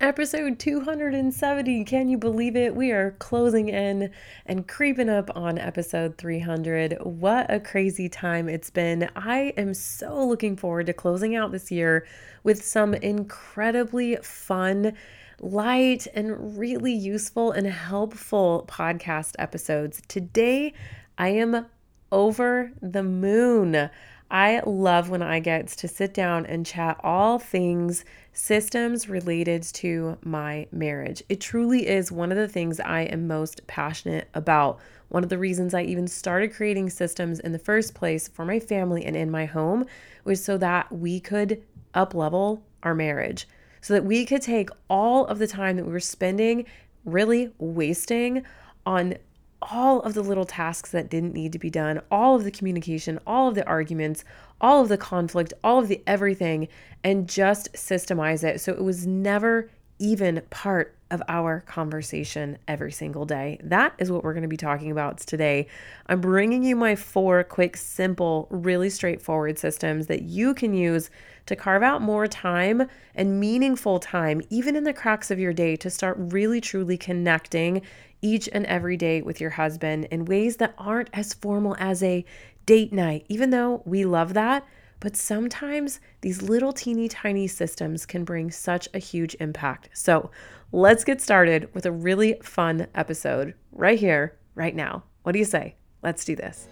Episode 270. Can you believe it? We are closing in and creeping up on episode 300. What a crazy time it's been. I am so looking forward to closing out this year with some incredibly fun, light, and really useful and helpful podcast episodes. Today, I am over the moon. I love when I get to sit down and chat all things systems related to my marriage. It truly is one of the things I am most passionate about. One of the reasons I even started creating systems in the first place for my family and in my home was so that we could up level our marriage, so that we could take all of the time that we were spending really wasting on all of the little tasks that didn't need to be done, all of the communication, all of the arguments, all of the conflict, all of the everything, and just systemize it so it was never even part of our conversation every single day. That is what we're going to be talking about today. I'm bringing you my four quick, simple, really straightforward systems that you can use to carve out more time and meaningful time, even in the cracks of your day, to start really truly connecting each and every day with your husband in ways that aren't as formal as a date night, even though we love that. But sometimes these little teeny tiny systems can bring such a huge impact. So let's get started with a really fun episode right here, right now. What do you say? Let's do this.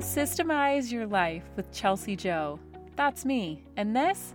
Systemize Your Life with Chelsea Joe. That's me. And this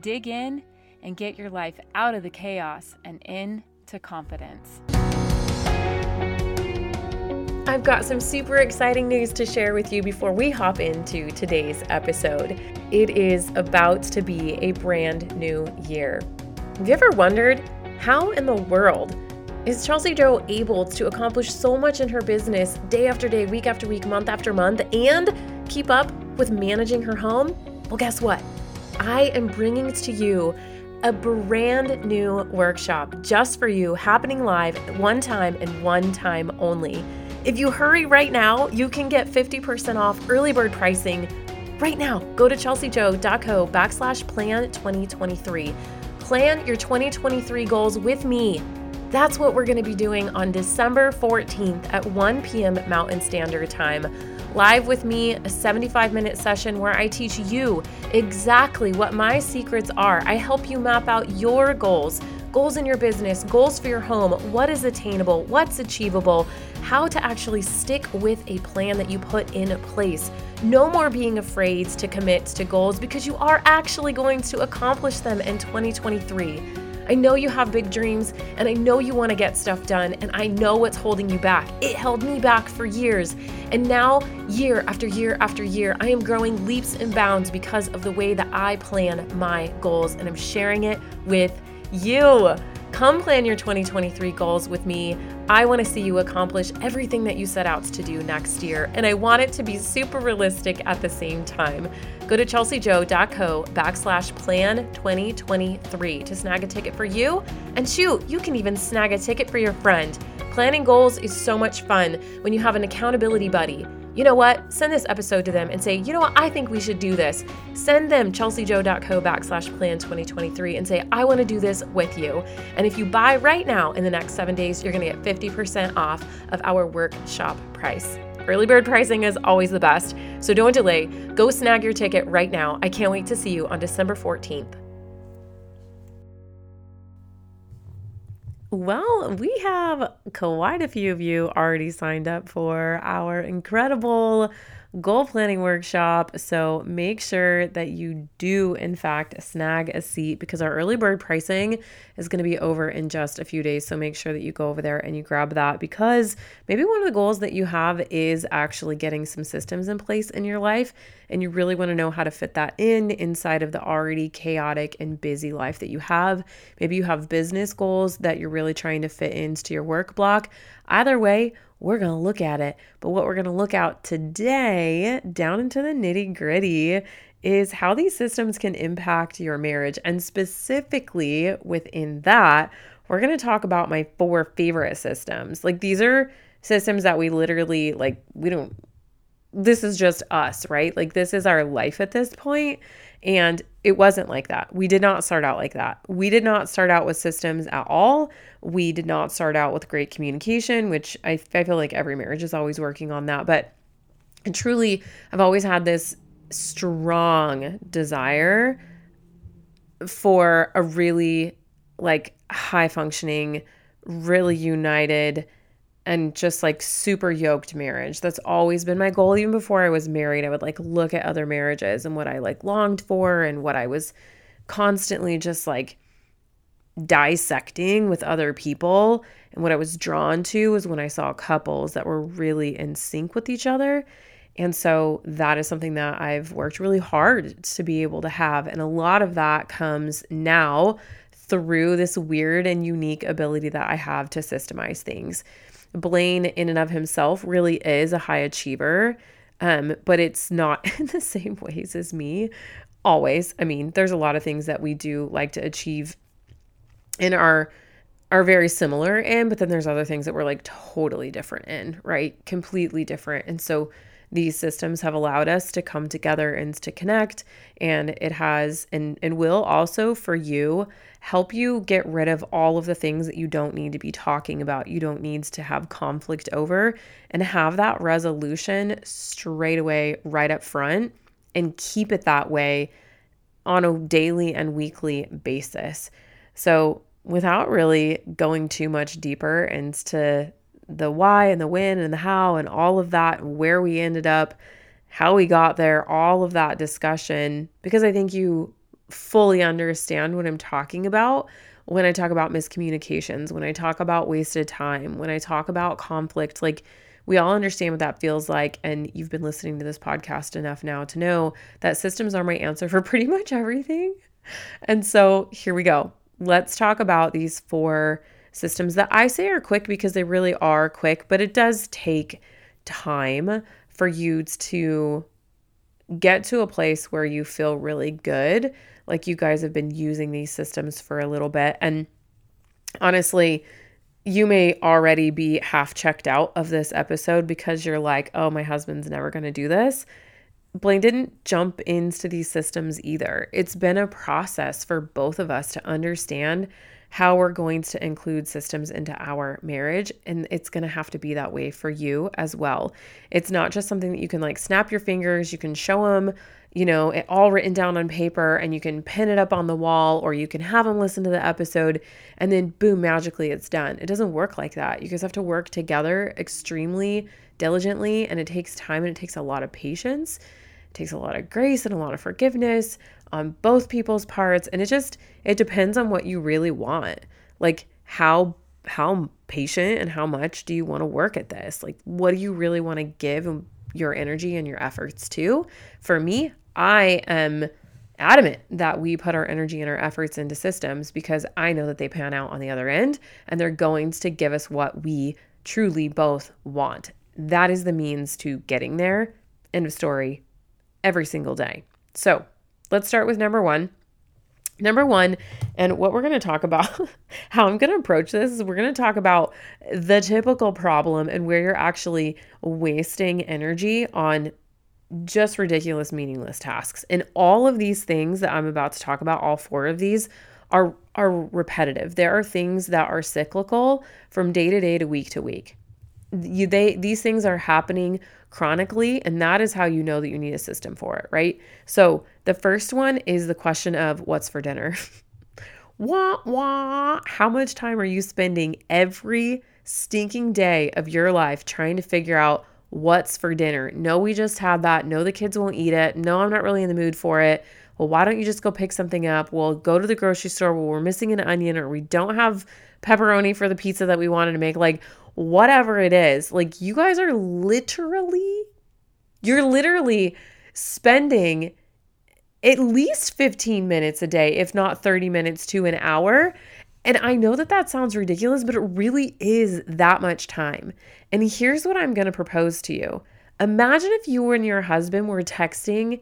dig in, and get your life out of the chaos and into confidence. I've got some super exciting news to share with you before we hop into today's episode. It is about to be a brand new year. Have you ever wondered how in the world is Chelsea Joe able to accomplish so much in her business day after day, week after week, month after month, and keep up with managing her home? Well, guess what? I am bringing to you a brand new workshop just for you, happening live one time and one time only. If you hurry right now, you can get 50% off early bird pricing right now. Go to chelseajoe.co backslash plan 2023. Plan your 2023 goals with me. That's what we're going to be doing on December 14th at 1 p.m. Mountain Standard Time live with me, a 75 minute session where I teach you exactly what my secrets are. I help you map out your goals, goals in your business, goals for your home, what is attainable, what's achievable, how to actually stick with a plan that you put in place. No more being afraid to commit to goals because you are actually going to accomplish them in 2023. I know you have big dreams and I know you want to get stuff done, and I know what's holding you back. It held me back for years. And now, year after year after year, I am growing leaps and bounds because of the way that I plan my goals, and I'm sharing it with you. Come plan your 2023 goals with me. I want to see you accomplish everything that you set out to do next year, and I want it to be super realistic at the same time. Go to chelseajoe.co backslash plan 2023 to snag a ticket for you. And shoot, you can even snag a ticket for your friend. Planning goals is so much fun when you have an accountability buddy you know what? Send this episode to them and say, you know what? I think we should do this. Send them chelseajoe.co backslash plan 2023 and say, I want to do this with you. And if you buy right now in the next seven days, you're going to get 50% off of our workshop price. Early bird pricing is always the best, so don't delay. Go snag your ticket right now. I can't wait to see you on December 14th. Well, we have quite a few of you already signed up for our incredible goal planning workshop. So make sure that you do, in fact, snag a seat because our early bird pricing is going to be over in just a few days. So make sure that you go over there and you grab that because maybe one of the goals that you have is actually getting some systems in place in your life. And you really want to know how to fit that in inside of the already chaotic and busy life that you have. Maybe you have business goals that you're really trying to fit into your work block. Either way, we're going to look at it. But what we're going to look at today, down into the nitty gritty, is how these systems can impact your marriage. And specifically within that, we're going to talk about my four favorite systems. Like these are systems that we literally, like, we don't, this is just us, right? Like this is our life at this point. And it wasn't like that. We did not start out like that. We did not start out with systems at all. We did not start out with great communication, which I, I feel like every marriage is always working on that. But truly, I've always had this strong desire for a really like high functioning, really united, and just like super yoked marriage. That's always been my goal. Even before I was married, I would like look at other marriages and what I like longed for and what I was constantly just like dissecting with other people. And what I was drawn to was when I saw couples that were really in sync with each other. And so that is something that I've worked really hard to be able to have. And a lot of that comes now through this weird and unique ability that I have to systemize things. Blaine, in and of himself, really is a high achiever, um, but it's not in the same ways as me. Always. I mean, there's a lot of things that we do like to achieve in our are very similar in, but then there's other things that we're like totally different in, right? Completely different. And so these systems have allowed us to come together and to connect and it has and and will also for you help you get rid of all of the things that you don't need to be talking about you don't need to have conflict over and have that resolution straight away right up front and keep it that way on a daily and weekly basis. So without really going too much deeper into the why and the when and the how and all of that, where we ended up, how we got there, all of that discussion, because I think you fully understand what I'm talking about when I talk about miscommunications, when I talk about wasted time, when I talk about conflict. Like, we all understand what that feels like. And you've been listening to this podcast enough now to know that systems are my answer for pretty much everything. And so here we go. Let's talk about these four systems that I say are quick because they really are quick, but it does take time for you to get to a place where you feel really good. Like you guys have been using these systems for a little bit. And honestly, you may already be half checked out of this episode because you're like, oh, my husband's never going to do this. Blaine didn't jump into these systems either. It's been a process for both of us to understand how we're going to include systems into our marriage. And it's going to have to be that way for you as well. It's not just something that you can like snap your fingers, you can show them, you know, it all written down on paper and you can pin it up on the wall or you can have them listen to the episode and then boom, magically it's done. It doesn't work like that. You guys have to work together extremely diligently and it takes time and it takes a lot of patience. It takes a lot of grace and a lot of forgiveness on both people's parts and it just it depends on what you really want. Like how how patient and how much do you want to work at this? Like what do you really want to give your energy and your efforts to? For me, I am adamant that we put our energy and our efforts into systems because I know that they pan out on the other end and they're going to give us what we truly both want. That is the means to getting there. End of story every single day. So, let's start with number one. Number one, and what we're going to talk about, how I'm going to approach this is we're going to talk about the typical problem and where you're actually wasting energy on just ridiculous, meaningless tasks. And all of these things that I'm about to talk about, all four of these, are are repetitive. There are things that are cyclical from day to day to week to week. You, they these things are happening chronically, and that is how you know that you need a system for it, right? So the first one is the question of what's for dinner. wah, wah. How much time are you spending every stinking day of your life trying to figure out what's for dinner. No, we just had that. No, the kids won't eat it. No, I'm not really in the mood for it. Well, why don't you just go pick something up? We'll go to the grocery store. Well, we're missing an onion or we don't have pepperoni for the pizza that we wanted to make. Like, whatever it is, like, you guys are literally, you're literally spending at least 15 minutes a day, if not 30 minutes to an hour. And I know that that sounds ridiculous, but it really is that much time. And here's what I'm going to propose to you Imagine if you and your husband were texting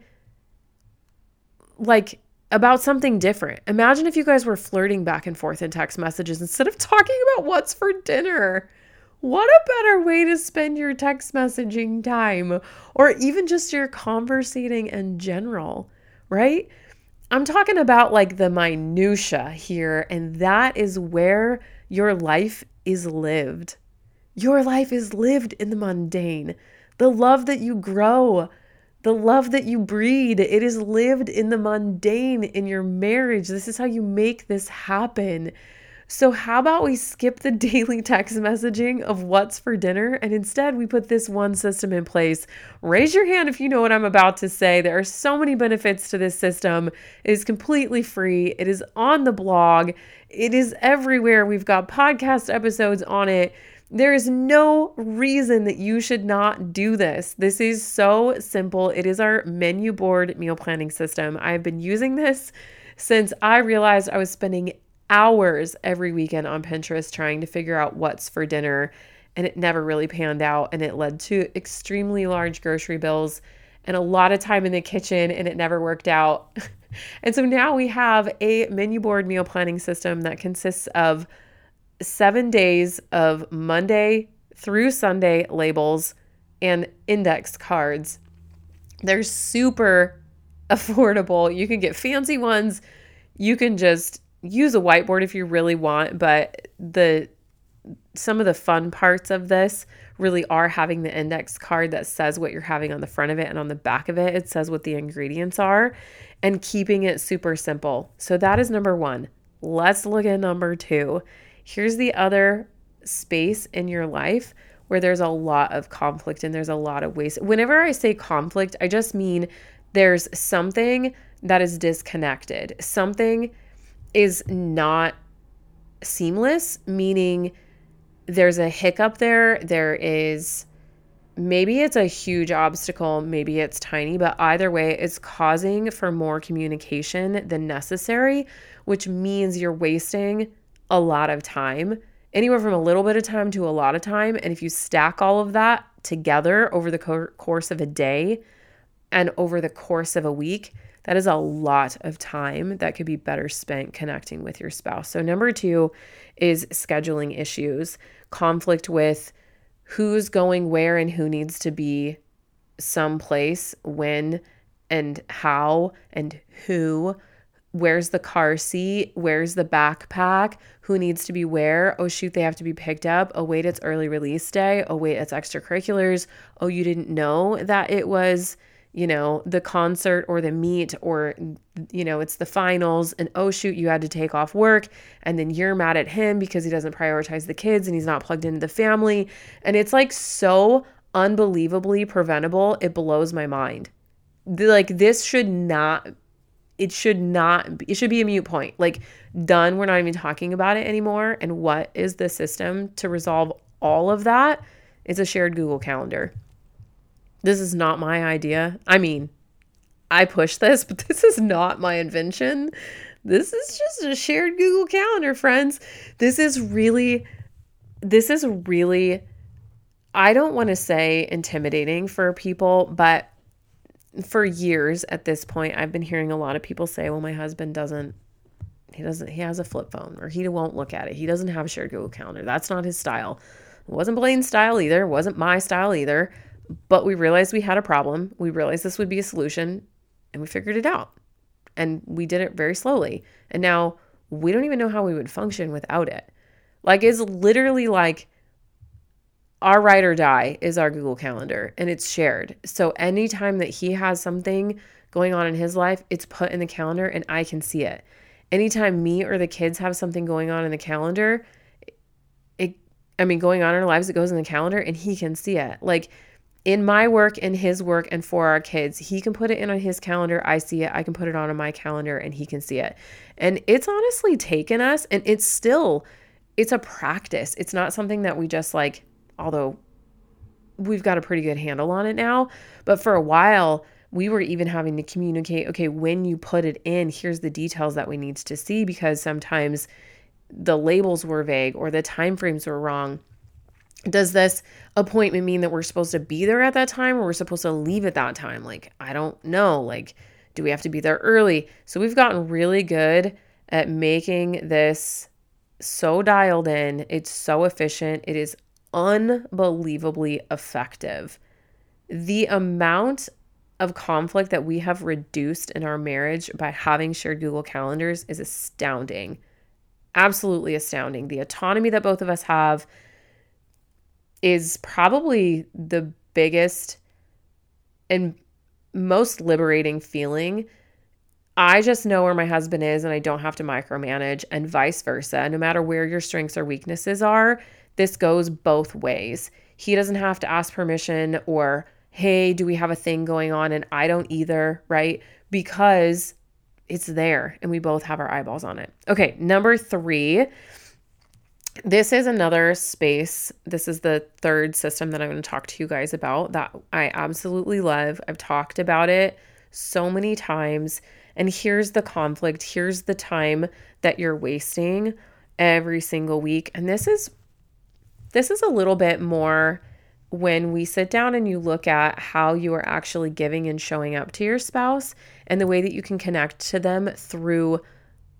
like about something different. Imagine if you guys were flirting back and forth in text messages instead of talking about what's for dinner. What a better way to spend your text messaging time or even just your conversating in general, right? I'm talking about like the minutia here and that is where your life is lived. Your life is lived in the mundane. The love that you grow, the love that you breed, it is lived in the mundane in your marriage. This is how you make this happen. So, how about we skip the daily text messaging of what's for dinner and instead we put this one system in place? Raise your hand if you know what I'm about to say. There are so many benefits to this system. It is completely free, it is on the blog, it is everywhere. We've got podcast episodes on it. There is no reason that you should not do this. This is so simple. It is our menu board meal planning system. I've been using this since I realized I was spending hours every weekend on Pinterest trying to figure out what's for dinner. And it never really panned out. And it led to extremely large grocery bills and a lot of time in the kitchen. And it never worked out. and so now we have a menu board meal planning system that consists of seven days of Monday through Sunday labels and index cards. They're super affordable. You can get fancy ones. You can just use a whiteboard if you really want, but the some of the fun parts of this really are having the index card that says what you're having on the front of it and on the back of it it says what the ingredients are and keeping it super simple. So that is number 1. Let's look at number 2. Here's the other space in your life where there's a lot of conflict and there's a lot of waste. Whenever I say conflict, I just mean there's something that is disconnected. Something is not seamless, meaning there's a hiccup there. There is maybe it's a huge obstacle, maybe it's tiny, but either way, it's causing for more communication than necessary, which means you're wasting a lot of time, anywhere from a little bit of time to a lot of time. And if you stack all of that together over the co- course of a day and over the course of a week, that is a lot of time that could be better spent connecting with your spouse. So, number two is scheduling issues, conflict with who's going where and who needs to be someplace, when and how, and who. Where's the car seat? Where's the backpack? Who needs to be where? Oh, shoot, they have to be picked up. Oh, wait, it's early release day. Oh, wait, it's extracurriculars. Oh, you didn't know that it was you know, the concert or the meet or, you know, it's the finals and oh shoot, you had to take off work. And then you're mad at him because he doesn't prioritize the kids and he's not plugged into the family. And it's like so unbelievably preventable. It blows my mind. Like, this should not, it should not, it should be a mute point. Like, done. We're not even talking about it anymore. And what is the system to resolve all of that? It's a shared Google Calendar. This is not my idea. I mean, I push this, but this is not my invention. This is just a shared Google Calendar, friends. This is really, this is really, I don't want to say intimidating for people, but for years at this point, I've been hearing a lot of people say, well, my husband doesn't, he doesn't, he has a flip phone or he won't look at it. He doesn't have a shared Google Calendar. That's not his style. It wasn't Blaine's style either. It wasn't my style either. But we realized we had a problem. We realized this would be a solution and we figured it out. And we did it very slowly. And now we don't even know how we would function without it. Like, it's literally like our ride or die is our Google Calendar and it's shared. So anytime that he has something going on in his life, it's put in the calendar and I can see it. Anytime me or the kids have something going on in the calendar, it I mean going on in our lives, it goes in the calendar and he can see it. Like in my work, in his work, and for our kids. He can put it in on his calendar. I see it. I can put it on my calendar and he can see it. And it's honestly taken us, and it's still, it's a practice. It's not something that we just like, although we've got a pretty good handle on it now. But for a while, we were even having to communicate okay, when you put it in, here's the details that we need to see because sometimes the labels were vague or the time frames were wrong does this appointment mean that we're supposed to be there at that time or we're supposed to leave at that time? Like, I don't know. Like, do we have to be there early? So we've gotten really good at making this so dialed in. It's so efficient. It is unbelievably effective. The amount of conflict that we have reduced in our marriage by having shared Google Calendars is astounding. Absolutely astounding. The autonomy that both of us have is probably the biggest and most liberating feeling. I just know where my husband is and I don't have to micromanage, and vice versa. No matter where your strengths or weaknesses are, this goes both ways. He doesn't have to ask permission or, hey, do we have a thing going on? And I don't either, right? Because it's there and we both have our eyeballs on it. Okay, number three this is another space. This is the third system that I'm going to talk to you guys about that I absolutely love. I've talked about it so many times. And here's the conflict. Here's the time that you're wasting every single week. And this is this is a little bit more when we sit down and you look at how you are actually giving and showing up to your spouse and the way that you can connect to them through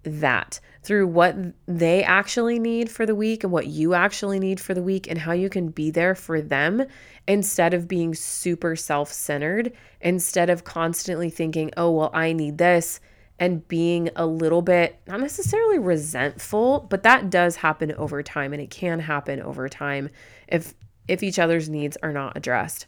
that through what they actually need for the week and what you actually need for the week and how you can be there for them instead of being super self centered, instead of constantly thinking, oh, well, I need this, and being a little bit not necessarily resentful, but that does happen over time and it can happen over time if if each other's needs are not addressed.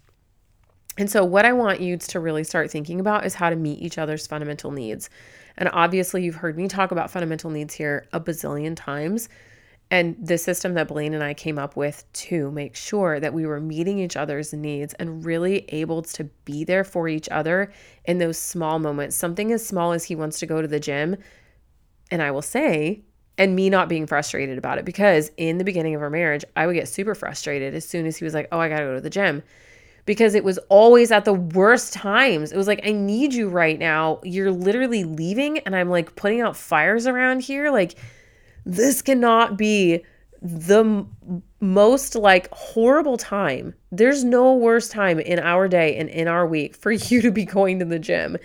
And so, what I want you to really start thinking about is how to meet each other's fundamental needs. And obviously, you've heard me talk about fundamental needs here a bazillion times. And the system that Blaine and I came up with to make sure that we were meeting each other's needs and really able to be there for each other in those small moments. Something as small as he wants to go to the gym. And I will say, and me not being frustrated about it because in the beginning of our marriage, I would get super frustrated as soon as he was like, Oh, I got to go to the gym because it was always at the worst times. It was like, I need you right now. You're literally leaving, and I'm like putting out fires around here. Like, this cannot be the m- most like horrible time. There's no worse time in our day and in our week for you to be going to the gym.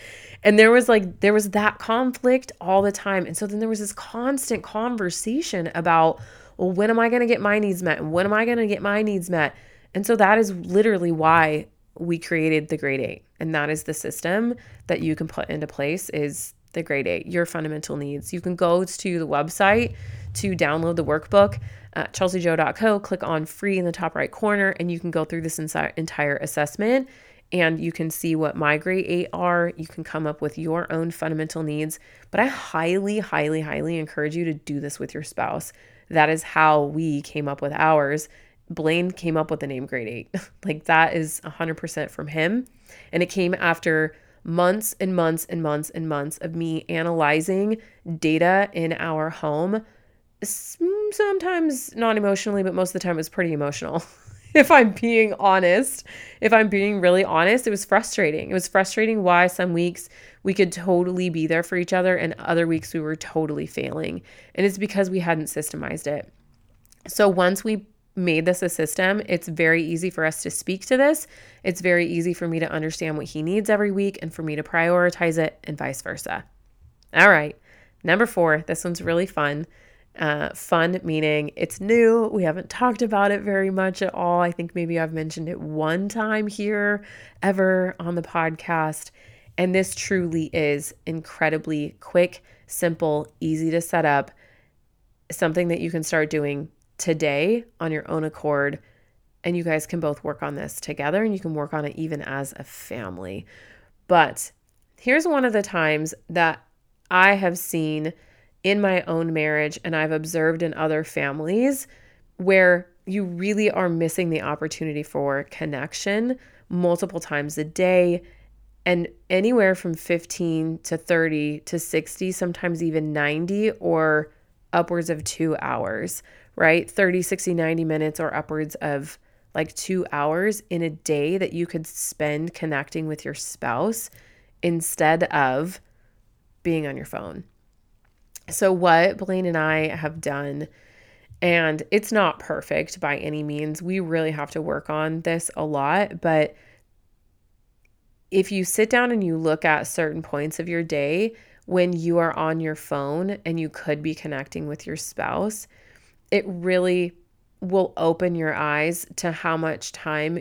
And there was like, there was that conflict all the time. And so then there was this constant conversation about, well, when am I going to get my needs met? And when am I going to get my needs met? And so that is literally why we created the Great 8. And that is the system that you can put into place is the Great 8, your fundamental needs. You can go to the website to download the workbook at chelseajoe.co, click on free in the top right corner and you can go through this entire assessment and you can see what my grade 8 are. You can come up with your own fundamental needs, but I highly highly highly encourage you to do this with your spouse. That is how we came up with ours Blaine came up with the name Great 8. like that is 100% from him. And it came after months and months and months and months of me analyzing data in our home. Sometimes not emotionally, but most of the time it was pretty emotional. if I'm being honest, if I'm being really honest, it was frustrating. It was frustrating why some weeks we could totally be there for each other and other weeks we were totally failing. And it's because we hadn't systemized it. So once we made this a system, it's very easy for us to speak to this. It's very easy for me to understand what he needs every week and for me to prioritize it and vice versa. All right. Number four, this one's really fun. Uh, fun meaning it's new. We haven't talked about it very much at all. I think maybe I've mentioned it one time here ever on the podcast. And this truly is incredibly quick, simple, easy to set up, something that you can start doing today on your own accord. And you guys can both work on this together and you can work on it even as a family. But here's one of the times that I have seen in my own marriage and I've observed in other families where you really are missing the opportunity for connection multiple times a day and anywhere from 15 to 30 to 60, sometimes even 90 or upwards of two hours, right? 30, 60, 90 minutes or upwards of like two hours in a day that you could spend connecting with your spouse instead of being on your phone. So, what Blaine and I have done, and it's not perfect by any means, we really have to work on this a lot, but if you sit down and you look at certain points of your day when you are on your phone and you could be connecting with your spouse, it really will open your eyes to how much time,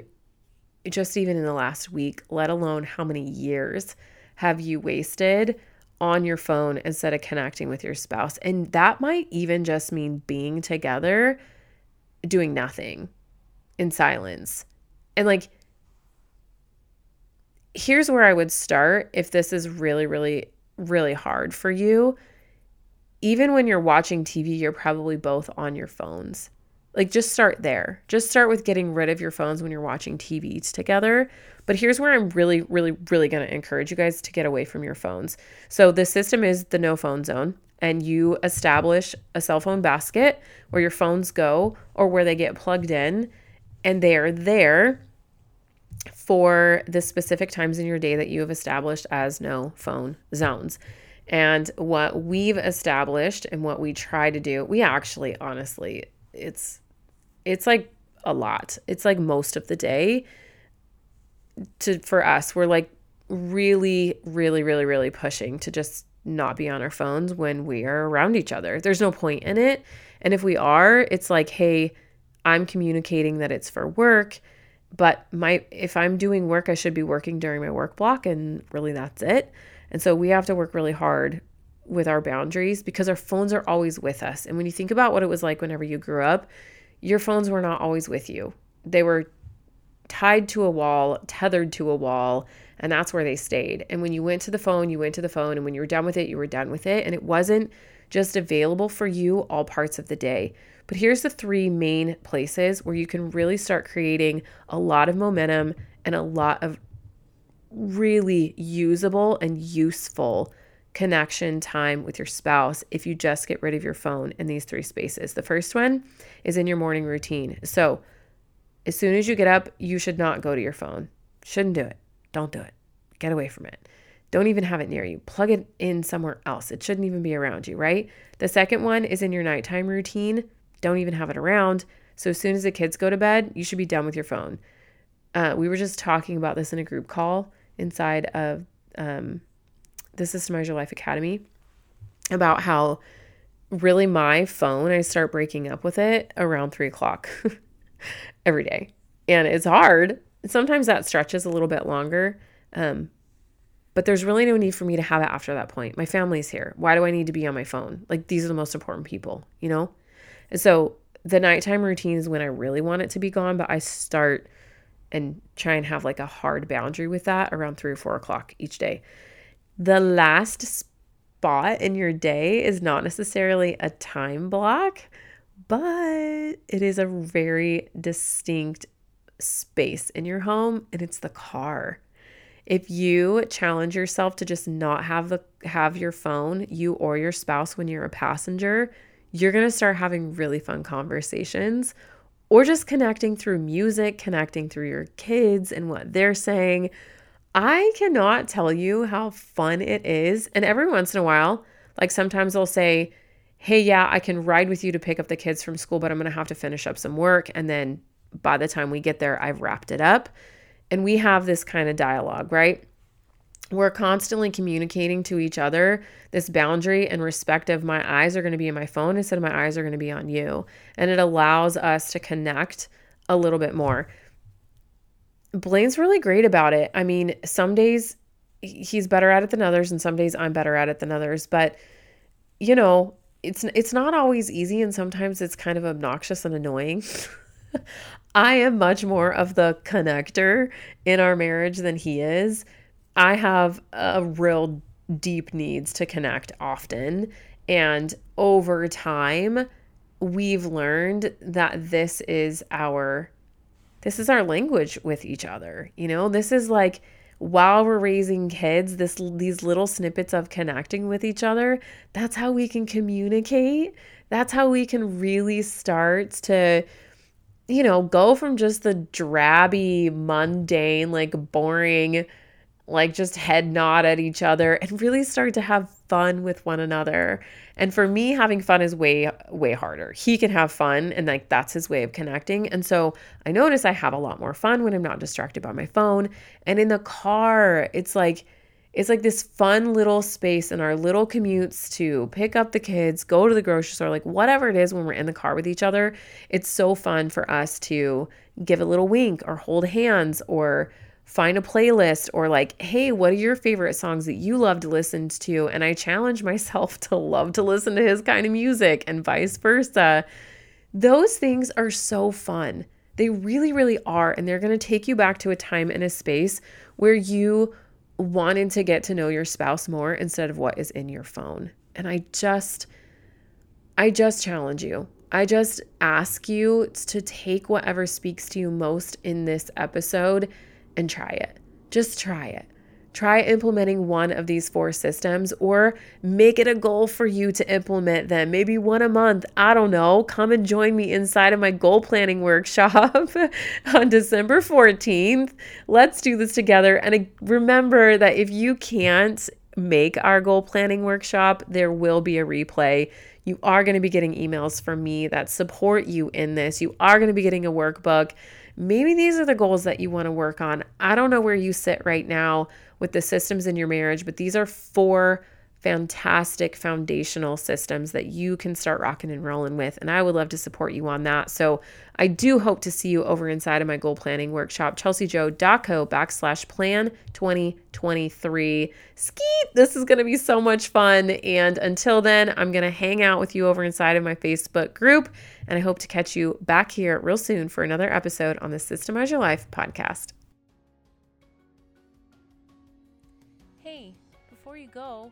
just even in the last week, let alone how many years, have you wasted on your phone instead of connecting with your spouse. And that might even just mean being together, doing nothing in silence. And like, here's where I would start if this is really, really, really hard for you. Even when you're watching TV, you're probably both on your phones. Like, just start there. Just start with getting rid of your phones when you're watching TVs together. But here's where I'm really, really, really going to encourage you guys to get away from your phones. So, the system is the no phone zone, and you establish a cell phone basket where your phones go or where they get plugged in, and they are there for the specific times in your day that you have established as no phone zones. And what we've established and what we try to do, we actually honestly, it's it's like a lot. It's like most of the day to for us. We're like really really really really pushing to just not be on our phones when we are around each other. There's no point in it. And if we are, it's like, "Hey, I'm communicating that it's for work." but my if i'm doing work i should be working during my work block and really that's it and so we have to work really hard with our boundaries because our phones are always with us. And when you think about what it was like whenever you grew up your phones were not always with you. They were tied to a wall tethered to a wall and that's where they stayed. And when you went to the phone you went to the phone. And when you were done with it you were done with it. And it wasn't just available for you all parts of the day. But here's the three main places where you can really start creating a lot of momentum and a lot of really usable and useful connection time with your spouse if you just get rid of your phone in these three spaces. The first one is in your morning routine. So, as soon as you get up, you should not go to your phone. Shouldn't do it. Don't do it. Get away from it. Don't even have it near you. Plug it in somewhere else. It shouldn't even be around you, right? The second one is in your nighttime routine don't even have it around. So as soon as the kids go to bed, you should be done with your phone. Uh, we were just talking about this in a group call inside of um, the Systemize Your Life Academy about how really my phone, I start breaking up with it around three o'clock every day. And it's hard. Sometimes that stretches a little bit longer. Um, but there's really no need for me to have it after that point. My family's here. Why do I need to be on my phone? Like, these are the most important people, you know? And so the nighttime routine is when I really want it to be gone, but I start and try and have like a hard boundary with that around three or four o'clock each day. The last spot in your day is not necessarily a time block, but it is a very distinct space in your home and it's the car. If you challenge yourself to just not have the have your phone, you or your spouse when you're a passenger, you're going to start having really fun conversations or just connecting through music, connecting through your kids and what they're saying. I cannot tell you how fun it is. And every once in a while, like sometimes they'll say, Hey, yeah, I can ride with you to pick up the kids from school, but I'm going to have to finish up some work. And then by the time we get there, I've wrapped it up. And we have this kind of dialogue, right? We're constantly communicating to each other this boundary and respect of my eyes are going to be in my phone instead of my eyes are going to be on you. And it allows us to connect a little bit more. Blaine's really great about it. I mean, some days he's better at it than others and some days I'm better at it than others, but you know, it's it's not always easy and sometimes it's kind of obnoxious and annoying. I am much more of the connector in our marriage than he is I have a real deep needs to connect often. And over time, we've learned that this is our this is our language with each other. You know, this is like while we're raising kids, this these little snippets of connecting with each other, that's how we can communicate. That's how we can really start to you know, go from just the drabby, mundane, like boring like just head nod at each other and really start to have fun with one another. And for me, having fun is way, way harder. He can have fun and like that's his way of connecting. And so I notice I have a lot more fun when I'm not distracted by my phone. And in the car, it's like, it's like this fun little space in our little commutes to pick up the kids, go to the grocery store, like whatever it is when we're in the car with each other. It's so fun for us to give a little wink or hold hands or find a playlist or like, hey, what are your favorite songs that you love to listen to? And I challenge myself to love to listen to his kind of music and vice versa. Those things are so fun. They really, really are. And they're going to take you back to a time and a space where you wanted to get to know your spouse more instead of what is in your phone. And I just, I just challenge you. I just ask you to take whatever speaks to you most in this episode and try it. Just try it. Try implementing one of these four systems or make it a goal for you to implement them. Maybe one a month. I don't know. Come and join me inside of my goal planning workshop on December 14th. Let's do this together. And remember that if you can't make our goal planning workshop, there will be a replay. You are going to be getting emails from me that support you in this. You are going to be getting a workbook maybe these are the goals that you want to work on. I don't know where you sit right now with the systems in your marriage, but these are four fantastic foundational systems that you can start rocking and rolling with. And I would love to support you on that. So I do hope to see you over inside of my goal planning workshop, chelseajoe.co backslash plan 2023. Skeet, this is going to be so much fun. And until then, I'm going to hang out with you over inside of my Facebook group. And I hope to catch you back here real soon for another episode on the Systemize Your Life podcast. Hey, before you go,